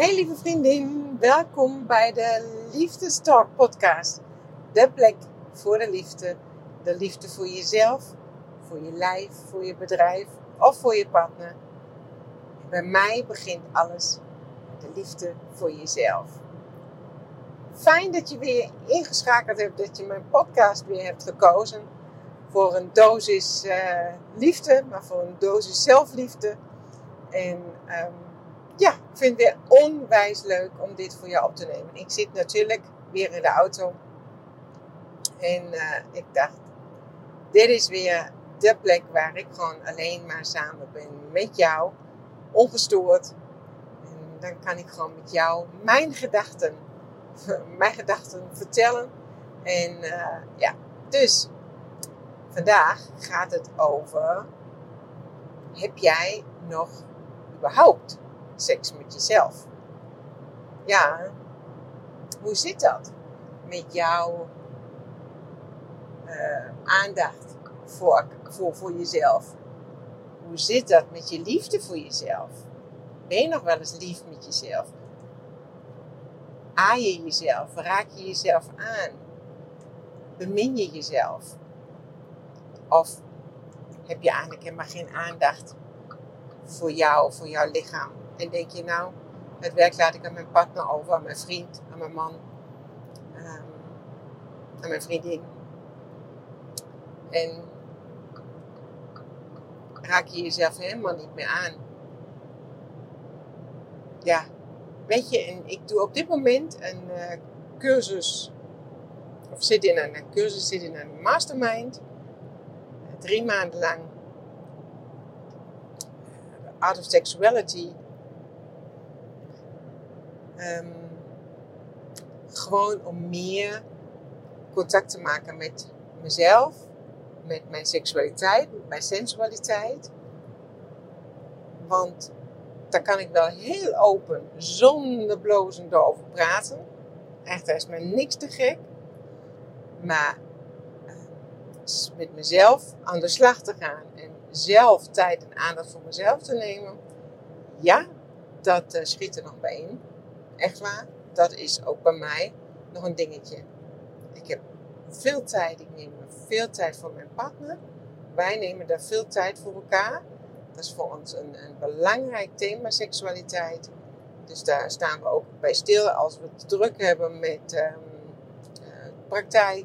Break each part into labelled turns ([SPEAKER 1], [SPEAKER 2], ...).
[SPEAKER 1] Hey lieve vriendin, welkom bij de Liefdestalk podcast. De plek voor de liefde. De liefde voor jezelf, voor je lijf, voor je bedrijf of voor je partner. Bij mij begint alles met de liefde voor jezelf. Fijn dat je weer ingeschakeld hebt, dat je mijn podcast weer hebt gekozen. Voor een dosis uh, liefde, maar voor een dosis zelfliefde. En um, ja, ik vind het weer onwijs leuk om dit voor jou op te nemen. Ik zit natuurlijk weer in de auto. En uh, ik dacht, dit is weer de plek waar ik gewoon alleen maar samen ben met jou. Ongestoord. En dan kan ik gewoon met jou mijn gedachten, mijn gedachten vertellen. En uh, ja, dus vandaag gaat het over, heb jij nog überhaupt seks met jezelf. Ja, hoe zit dat met jouw uh, aandacht voor, voor, voor jezelf? Hoe zit dat met je liefde voor jezelf? Ben je nog wel eens lief met jezelf? Aai je jezelf? Raak je jezelf aan? Bemin je jezelf? Of heb je eigenlijk helemaal geen aandacht voor jou, voor jouw lichaam? En denk je nou, het werk laat ik aan mijn partner over, aan mijn vriend, aan mijn man, um, aan mijn vriendin. En raak je jezelf helemaal niet meer aan. Ja, weet je, en ik doe op dit moment een uh, cursus, of zit in een, een cursus, zit in een mastermind. Drie maanden lang. Art of Sexuality Um, gewoon om meer contact te maken met mezelf, met mijn seksualiteit, met mijn sensualiteit. Want daar kan ik wel heel open, zonder blozen over praten. Echt, daar is me niks te gek. Maar uh, met mezelf aan de slag te gaan en zelf tijd en aandacht voor mezelf te nemen, ja, dat uh, schiet er nog bij in. Echt waar, dat is ook bij mij nog een dingetje. Ik heb veel tijd, ik neem veel tijd voor mijn partner. Wij nemen daar veel tijd voor elkaar. Dat is voor ons een, een belangrijk thema, seksualiteit. Dus daar staan we ook bij stil als we het druk hebben met um, praktijk,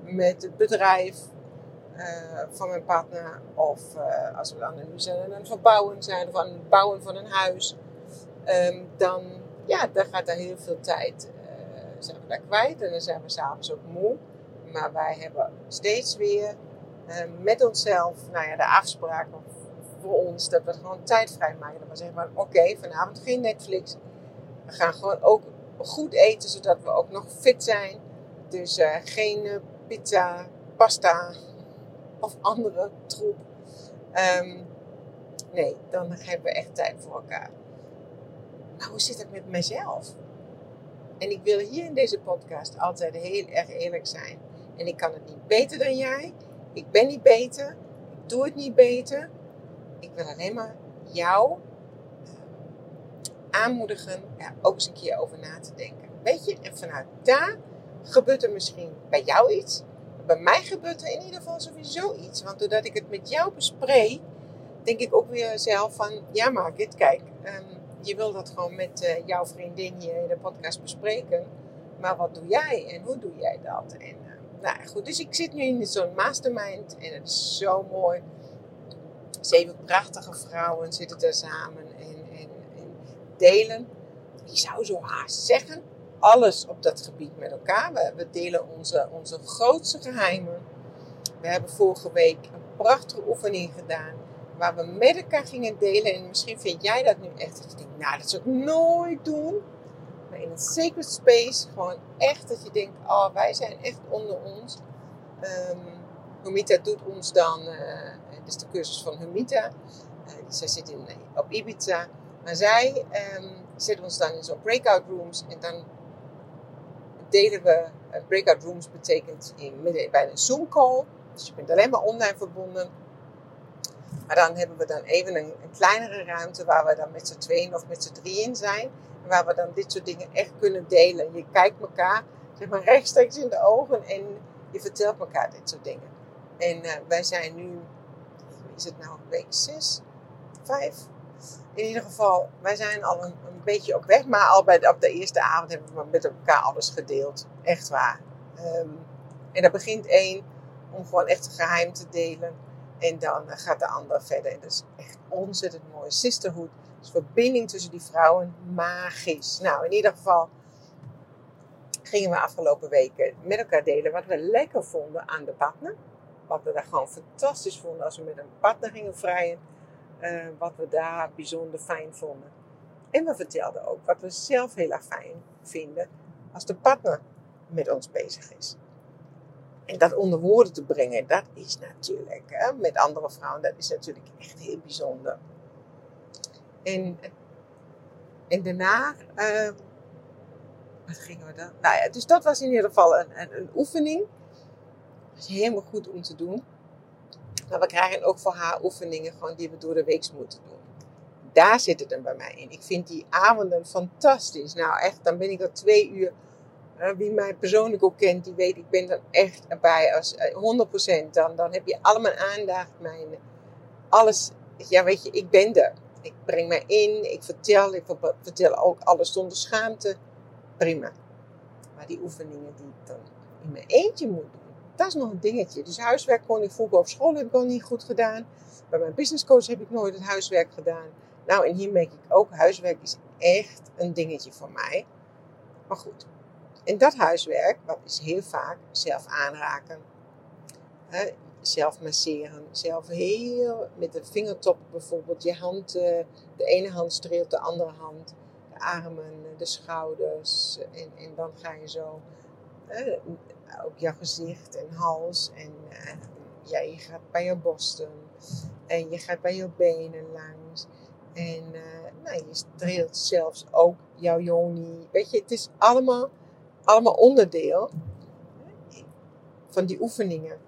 [SPEAKER 1] met het bedrijf uh, van mijn partner. Of uh, als we aan het aan het verbouwen zijn of aan het bouwen van een huis. Um, dan ja, dan gaat er heel veel tijd uh, zijn we daar kwijt. En dan zijn we s'avonds ook moe. Maar wij hebben steeds weer uh, met onszelf, nou ja, de afspraken voor ons, dat we gewoon tijd vrij maken. Dat we zeggen van, oké, vanavond geen Netflix. We gaan gewoon ook goed eten, zodat we ook nog fit zijn. Dus uh, geen pizza, pasta of andere troep. Um, nee, dan hebben we echt tijd voor elkaar. Hoe zit het met mezelf? En ik wil hier in deze podcast altijd heel erg eerlijk zijn. En ik kan het niet beter dan jij. Ik ben niet beter. Ik doe het niet beter. Ik wil alleen maar jou eh, aanmoedigen er ook eens een keer over na te denken. Weet je, en vanuit daar gebeurt er misschien bij jou iets. Bij mij gebeurt er in ieder geval sowieso iets. Want doordat ik het met jou bespreek, denk ik ook weer zelf van, ja Margit, kijk, um, je wil dat gewoon met uh, jouw vriendin hier in de podcast bespreken. Maar wat doe jij en hoe doe jij dat? En, uh, nou goed, dus ik zit nu in zo'n mastermind en het is zo mooi. Zeven prachtige vrouwen zitten daar samen en, en, en delen. Ik zou zo haast zeggen, alles op dat gebied met elkaar. We, we delen onze, onze grootste geheimen. We hebben vorige week een prachtige oefening gedaan waar we met elkaar gingen delen. En misschien vind jij dat nu echt dat je denkt, nou dat zou ik nooit doen. Maar in een sacred space, gewoon echt dat je denkt, oh wij zijn echt onder ons. Um, Humita doet ons dan, uh, dit is de cursus van Humita. Uh, zij zit in, op Ibiza. Maar zij um, zet ons dan in zo'n breakout rooms en dan delen we, breakout rooms betekent in, midden bij een Zoom call. Dus je bent alleen maar online verbonden. Maar dan hebben we dan even een, kleinere ruimte waar we dan met z'n tweeën of met z'n drieën zijn. Waar we dan dit soort dingen echt kunnen delen. Je kijkt elkaar zeg maar, rechtstreeks in de ogen en je vertelt elkaar dit soort dingen. En uh, wij zijn nu, is het nou week 6, 5? In ieder geval, wij zijn al een, beetje op weg. Maar al bij, op de eerste avond hebben we met elkaar alles gedeeld. Echt waar. Um, en daar begint één om gewoon echt een geheim te delen. En dan gaat de ander verder. En dat is echt ontzettend mooi. Sisterhood. Dus verbinding tussen die vrouwen. Magisch. Nou, in ieder geval gingen we afgelopen weken met elkaar delen wat we lekker vonden aan de partner. Wat we daar gewoon fantastisch vonden als we met een partner gingen vrijen. Uh, wat we daar bijzonder fijn vonden. En we vertelden ook wat we zelf heel erg fijn vinden als de partner met ons bezig is. En dat onder woorden te brengen, dat is natuurlijk, hè, met andere vrouwen, dat is natuurlijk echt heel bijzonder. En, en daarna, uh, wat gingen we dan? Nou ja, dus dat was in ieder geval een, een, oefening. Dat helemaal goed om te doen. Maar we krijgen ook voor haar oefeningen gewoon die we door de week moeten doen. Daar zit het dan bij mij in. Ik vind die avonden fantastisch. Nou echt, dan ben ik er twee uur wie mij persoonlijk ook kent, die weet, ik ben dan echt erbij als 100%. Eh, dan, dan heb je allemaal aandacht. Mijn, alles, ja weet je, ik ben er. Ik breng mij in, ik vertel, ik vertel ook alles zonder schaamte. Prima. Maar die oefeningen die ik dan in mijn eentje moet doen, dat is nog een dingetje. Dus huiswerk kon ik vroeger op school heb ik al niet goed gedaan. Bij mijn businesscoach heb ik nooit het huiswerk gedaan. Nou, en hier merk ik ook, huiswerk is echt een dingetje voor mij. Maar goed, en dat huiswerk, dat is heel vaak zelf aanraken, hè, zelf masseren, zelf heel met de vingertop bijvoorbeeld je hand, eh, de ene hand streelt de andere hand, de armen, de schouders en, en dan ga je zo ook jouw gezicht en hals en uh, ja, je gaat bij je borsten en je gaat bij je benen langs. En uh, nou, je streelt zelfs ook jouw joni. Weet je, het is allemaal allemaal onderdeel van die oefeningen.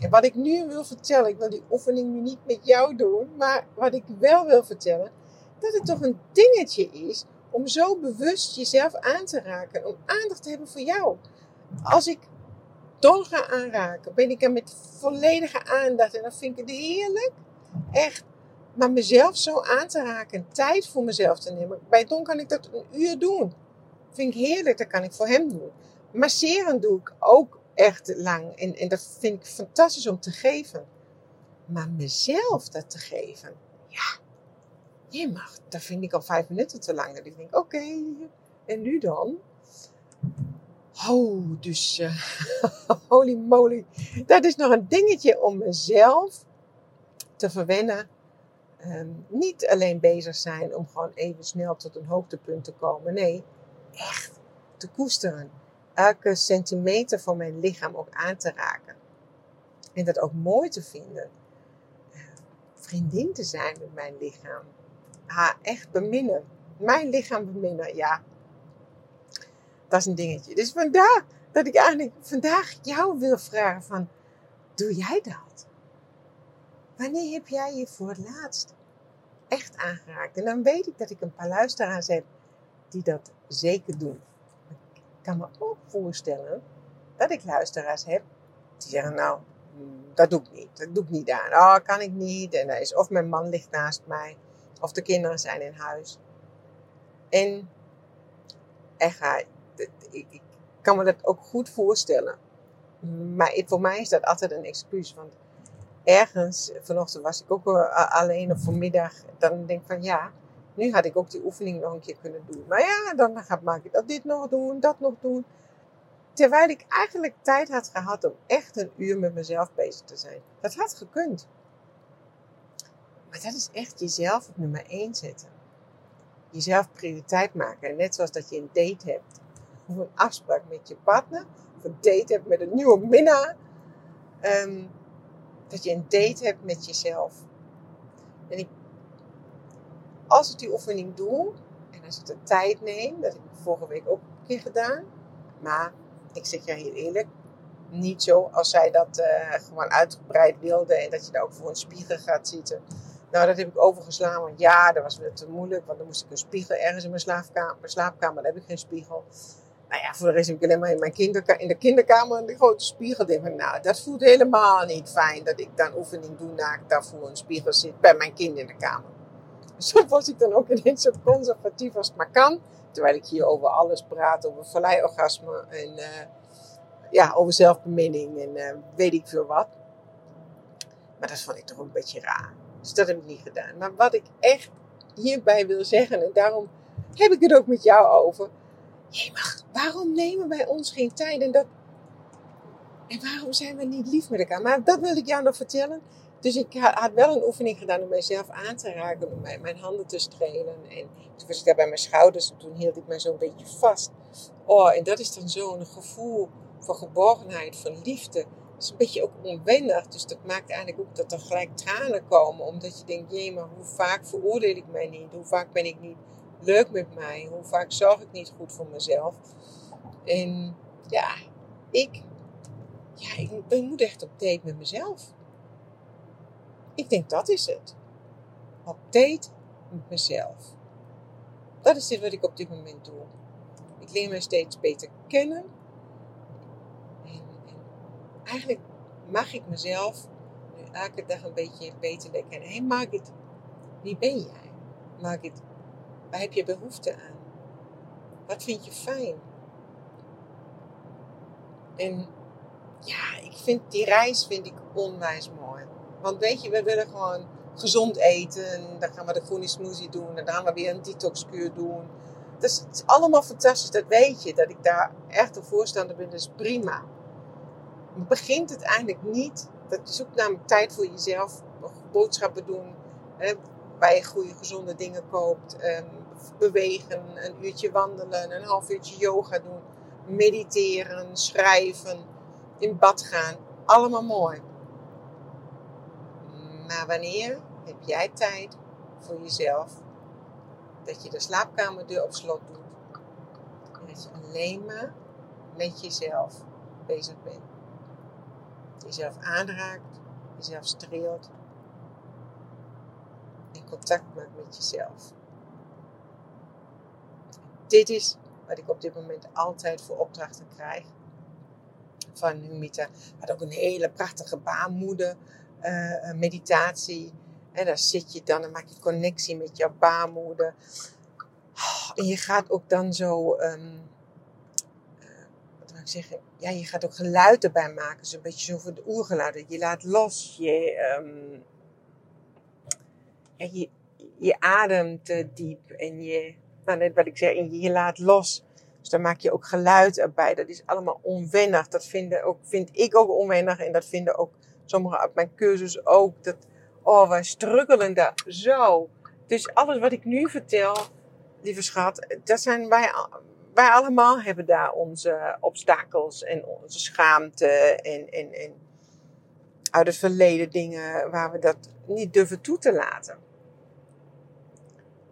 [SPEAKER 1] En wat ik nu wil vertellen, ik wil die oefening nu niet met jou doen, maar wat ik wel wil vertellen, dat het toch een dingetje is om zo bewust jezelf aan te raken, om aandacht te hebben voor jou. Als ik Don ga aanraken, ben ik er met volledige aandacht en dan vind ik het heerlijk. Echt. Maar mezelf zo aan te raken, tijd voor mezelf te nemen. Bij Don kan ik dat een uur doen. Vind ik heerlijk, dat kan ik voor hem doen. Masseren doe ik ook echt lang. En, en dat vind ik fantastisch om te geven. Maar mezelf dat te geven, ja, je mag, dat vind ik al vijf minuten te lang. Dat ik denk, oké, en nu dan? Oh, dus, uh, holy moly. Dat is nog een dingetje om mezelf te verwennen. Um, niet alleen bezig zijn om gewoon even snel tot een hoogtepunt te komen. Nee, echt te koesteren. Elke centimeter van mijn lichaam ook aan te raken. En dat ook mooi te vinden. Eh, vriendin te zijn met mijn lichaam. Haar echt beminnen. Mijn lichaam beminnen, ja. Dat is een dingetje. Dus vandaar dat ik eigenlijk vandaag jou wil vragen van... Doe jij dat? Wanneer heb jij je voor het laatst echt aangeraakt? En dan weet ik dat ik een paar luisteraars heb die dat zeker doen. Ik kan me ook voorstellen dat ik luisteraars heb die zeggen, nou, mm, dat doe ik niet. Dat doe ik niet aan. Oh, kan ik niet. En is, of mijn man ligt naast mij. Of de kinderen zijn in huis. En echt, ik, ik kan me dat ook goed voorstellen. Maar voor mij is dat altijd een excuus. Want ergens, vanochtend was ik ook alleen of vanmiddag. Dan denk ik van ja, nu had ik ook die oefening nog een keer kunnen doen. Maar ja, dan gaat maak ik dat dit nog doen, dat nog doen. Terwijl ik eigenlijk tijd had gehad om echt een uur met mezelf bezig te zijn. Dat had gekund. Maar dat is echt jezelf op nummer 1 zetten. Jezelf prioriteit maken. En net zoals dat je een date hebt. Of een afspraak met je partner. Of een date hebt met een nieuwe minnaar. Um, dat je een date hebt met jezelf. En ik als ik die oefening doe en als ik de tijd neem, dat heb ik vorige week ook een keer gedaan. Maar ik zeg je heel eerlijk, niet zo als zij dat uh, gewoon uitgebreid wilde en dat je daar ook voor een spiegel gaat zitten. Nou, dat heb ik overgeslagen. Want ja, dat was weer te moeilijk. Want dan moest ik een spiegel ergens in mijn slaapkamer. Mijn slaapkamer, daar heb ik geen spiegel. Nou ja, voor de rest heb ik alleen maar in, mijn kinderkamer, in de kinderkamer een grote spiegel. Denk ik, nou, dat voelt helemaal niet fijn. Dat ik dan oefening doe na ik daarvoor een spiegel zit bij mijn kind in de kamer. Zo was ik dan ook ineens zo conservatief als het maar kan. Terwijl ik hier over alles praat. Over valleiorgasme en uh, ja, over zelfbeminning en uh, weet ik veel wat. Maar dat vond ik toch een beetje raar. Dus dat heb ik niet gedaan. Maar wat ik echt hierbij wil zeggen, en daarom heb ik het ook met jou over. Jee, maar waarom nemen wij ons geen tijd? En, dat, en waarom zijn we niet lief met elkaar? Maar dat wil ik jou nog vertellen. Dus ik had wel een oefening gedaan om mijzelf aan te raken, om mijn handen te strelen. En toen was ik daar bij mijn schouders en toen hield ik mij zo'n beetje vast. Oh, en dat is dan zo'n gevoel van geborgenheid, van liefde. Het is een beetje ook onwennig, dus dat maakt eigenlijk ook dat er gelijk tranen komen. Omdat je denkt, jee, maar hoe vaak veroordeel ik mij niet? Hoe vaak ben ik niet leuk met mij? Hoe vaak zorg ik niet goed voor mezelf? En ja, ik, ja, ik, ik moet echt op date met mezelf. Ik denk dat is het. Op date met mezelf. Dat is dit wat ik op dit moment doe. Ik leer mij steeds beter kennen. En, en eigenlijk mag ik mezelf nu elke dag een beetje beter leren kennen. Hé hey Margit, wie ben jij? Margit, waar heb je behoefte aan? Wat vind je fijn? En ja, ik vind die reis vind ik onwijs. Want weet je, we willen gewoon gezond eten. Dan gaan we de groene smoothie doen. En dan gaan we weer een detoxkuur doen. Dus het is allemaal fantastisch, dat weet je. Dat ik daar echt een voorstander ben, dat is prima. Maar begint het eigenlijk niet. Dat is ook namelijk tijd voor jezelf. Boodschappen doen. Hè, waar je goede, gezonde dingen koopt. Ehm, bewegen, een uurtje wandelen, een half uurtje yoga doen. Mediteren, schrijven, in bad gaan. Allemaal mooi. Maar wanneer heb jij tijd voor jezelf? Dat je de slaapkamerdeur op slot doet. En dat je alleen maar met jezelf bezig bent. Jezelf aanraakt, jezelf streelt. En contact maakt met jezelf. Dit is wat ik op dit moment altijd voor opdrachten krijg. Van Humita. Had ook een hele prachtige baarmoeder uh, meditatie. En daar zit je dan en maak je connectie met jouw baarmoeder. En je gaat ook dan zo, um, uh, wat wil ik zeggen, ja, je gaat ook geluid erbij maken. Zo'n beetje zo voor de oergeluiden. Je laat los, je, um, ja, je, je ademt diep en je, nou net wat ik zeg, en je, je laat los. Dus dan maak je ook geluid erbij. Dat is allemaal onwennig. Dat vinden ook, vind ik ook onwennig en dat vinden ook sommigen uit mijn cursus ook. Dat, oh, wij struggelen daar zo. Dus alles wat ik nu vertel, lieve schat, dat zijn wij, wij allemaal hebben daar onze obstakels en onze schaamte en, en, en uit het verleden dingen waar we dat niet durven toe te laten.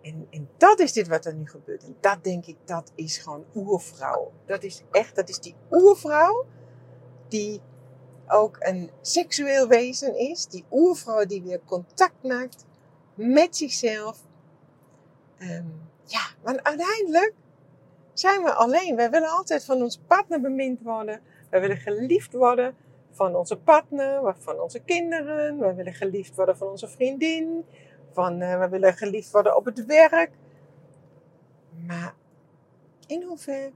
[SPEAKER 1] En, en dat is dit wat er nu gebeurt. En dat denk ik, dat is gewoon oervrouw. Dat is echt, dat is die oervrouw die ook een seksueel wezen is. Die oervrouw die weer contact maakt met zichzelf. Um, ja, want uiteindelijk zijn we alleen. Wij willen altijd van onze partner bemind worden. Wij willen geliefd worden van onze partner, van onze kinderen. Wij willen geliefd worden van onze vriendin. Van, uh, we willen geliefd worden op het werk. Maar in hoeverre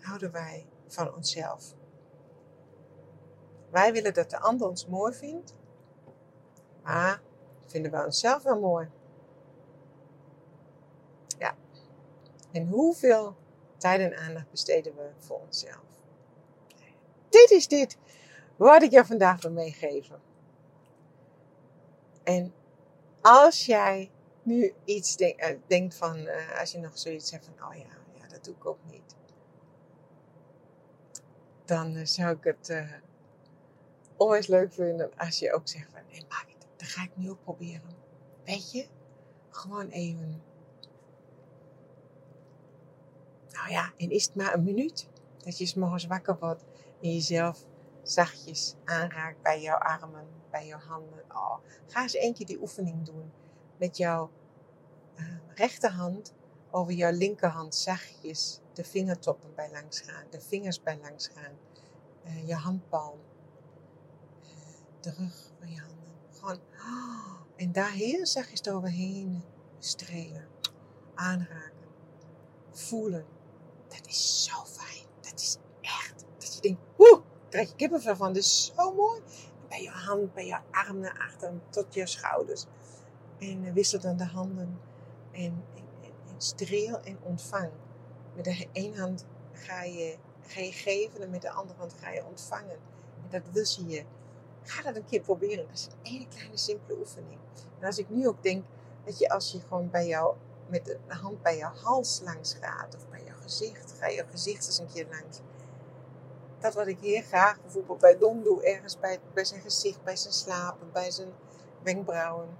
[SPEAKER 1] houden wij van onszelf? Wij willen dat de ander ons mooi vindt, maar vinden we onszelf wel mooi. Ja. En hoeveel tijd en aandacht besteden we voor onszelf? Dit is dit wat ik je vandaag wil meegeven. En als jij nu iets uh, denkt van, uh, als je nog zoiets hebt van, oh ja, ja dat doe ik ook niet. Dan uh, zou ik het onwijs leuk vinden als je ook zegt van, hey, maak het, dat ga ik nu ook proberen. Weet je, gewoon even. Nou ja, en is het maar een minuut dat je s'morgens wakker wordt en jezelf zachtjes aanraak bij jouw armen, bij jouw handen. Oh, ga eens een keer die oefening doen. Met jouw uh, rechterhand over jouw linkerhand zachtjes de vingertoppen bij langs gaan, de vingers bij langs gaan, uh, je handpalm, de rug van je handen. Gewoon, en daar heel zachtjes eroverheen strelen, aanraken, voelen. Dat is zo fijn. Dat is echt, dat je denkt, woe, krijg je kippenvel van. Dat is zo mooi. Bij je hand, bij je arm naar achter, tot je schouders. En wissel dan de handen. En, streel en ontvang. Met de ene hand ga je, ga je geven en met de andere hand ga je ontvangen. En dat wil je. Ga dat een keer proberen. Dat is een hele kleine simpele oefening. En als ik nu ook denk dat je als je gewoon bij jou met de hand bij je hals langs gaat of bij je gezicht, ga je gezicht eens een keer langs dat wat ik heel graag bijvoorbeeld bij Dom doe, ergens bij, bij zijn gezicht, bij zijn slapen, bij zijn wenkbrauwen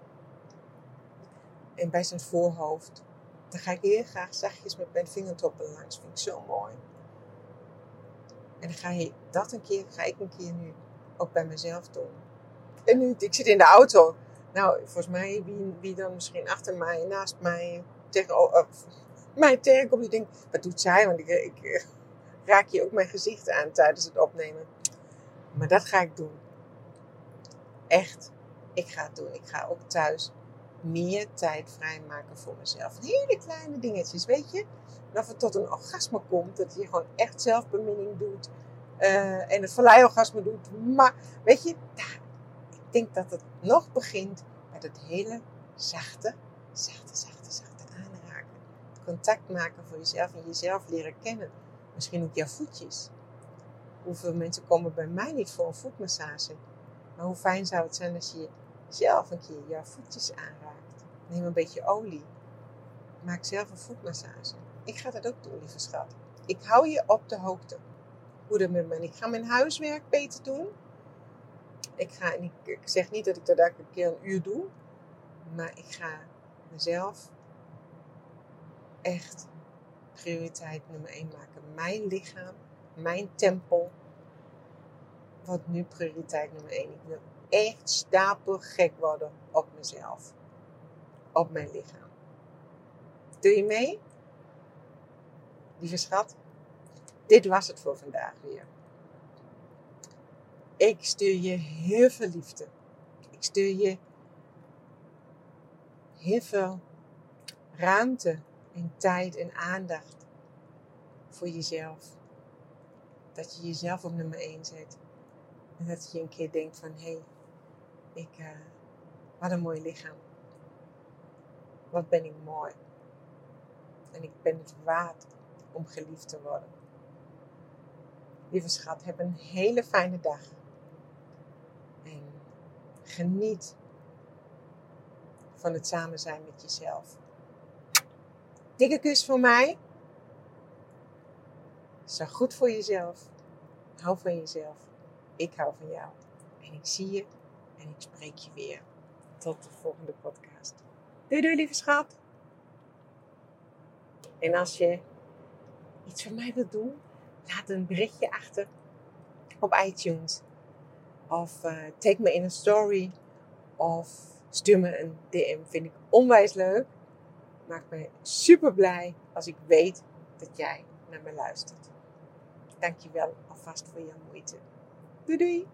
[SPEAKER 1] en bij zijn voorhoofd. Dan ga ik heel graag zachtjes met mijn vingertoppen langs. Vind ik zo mooi. En dan ga je dat een keer, ga ik een keer nu ook bij mezelf doen. En nu, ik zit in de auto. Nou, volgens mij, wie, wie dan misschien achter mij, naast mij, tegen, uh, mij tegenkomt, die denkt, wat doet zij? Want ik, ik raak je ook mijn gezicht aan tijdens het opnemen. Maar dat ga ik doen. Echt. Ik ga het doen. Ik ga ook thuis meer tijd vrijmaken voor mezelf. Hele kleine dingetjes, weet je. Dat het tot een orgasme komt. Dat je gewoon echt zelfbeminning doet. Uh, en het verleidorgasme doet. Maar weet je, ik denk dat het nog begint met het hele zachte, zachte, zachte, zachte aanraken. Contact maken voor jezelf en jezelf leren kennen. Misschien ook jouw voetjes. Hoeveel mensen komen bij mij niet voor een voetmassage? Maar hoe fijn zou het zijn als je zelf een keer jouw voetjes aanraakt. Neem een beetje olie. Maak zelf een voetmassage. Ik ga dat ook doen, lieve schat. Ik hou je op de hoogte. Hoe dat met me. Ik ga mijn huiswerk beter doen. Ik, ga, ik, zeg niet dat ik dat elke keer een uur doe. Maar ik ga mezelf echt prioriteit nummer 1 maken. Mijn lichaam, mijn tempel, wordt nu prioriteit nummer 1. Ik wil echt stapel gek worden op mezelf, op mijn lichaam. Doe je mee? Lieve schat, dit was het voor vandaag weer. Ik stuur je heel veel liefde. Ik stuur je heel veel ruimte en tijd en aandacht voor jezelf. Dat je jezelf op nummer 1 zet. En dat je een keer denkt van, hé, hey, ik, uh, wat een mooi lichaam. Wat ben ik mooi. En ik ben het waard om geliefd te worden. Lieve schat, heb een hele fijne dag. En geniet van het samen zijn met jezelf. Dikke kus voor mij. Zorg goed voor jezelf. Hou van jezelf. Ik hou van jou. En ik zie je en ik spreek je weer. Tot de volgende podcast. Doei doei lieve schat. En als je iets voor mij wilt doen, laat een berichtje achter op iTunes. Of uh, take me in een story. Of stuur me een DM. Vind ik onwijs leuk maakt me super blij als ik weet dat jij naar me luistert. Dankjewel alvast voor je moeite. Doei doei!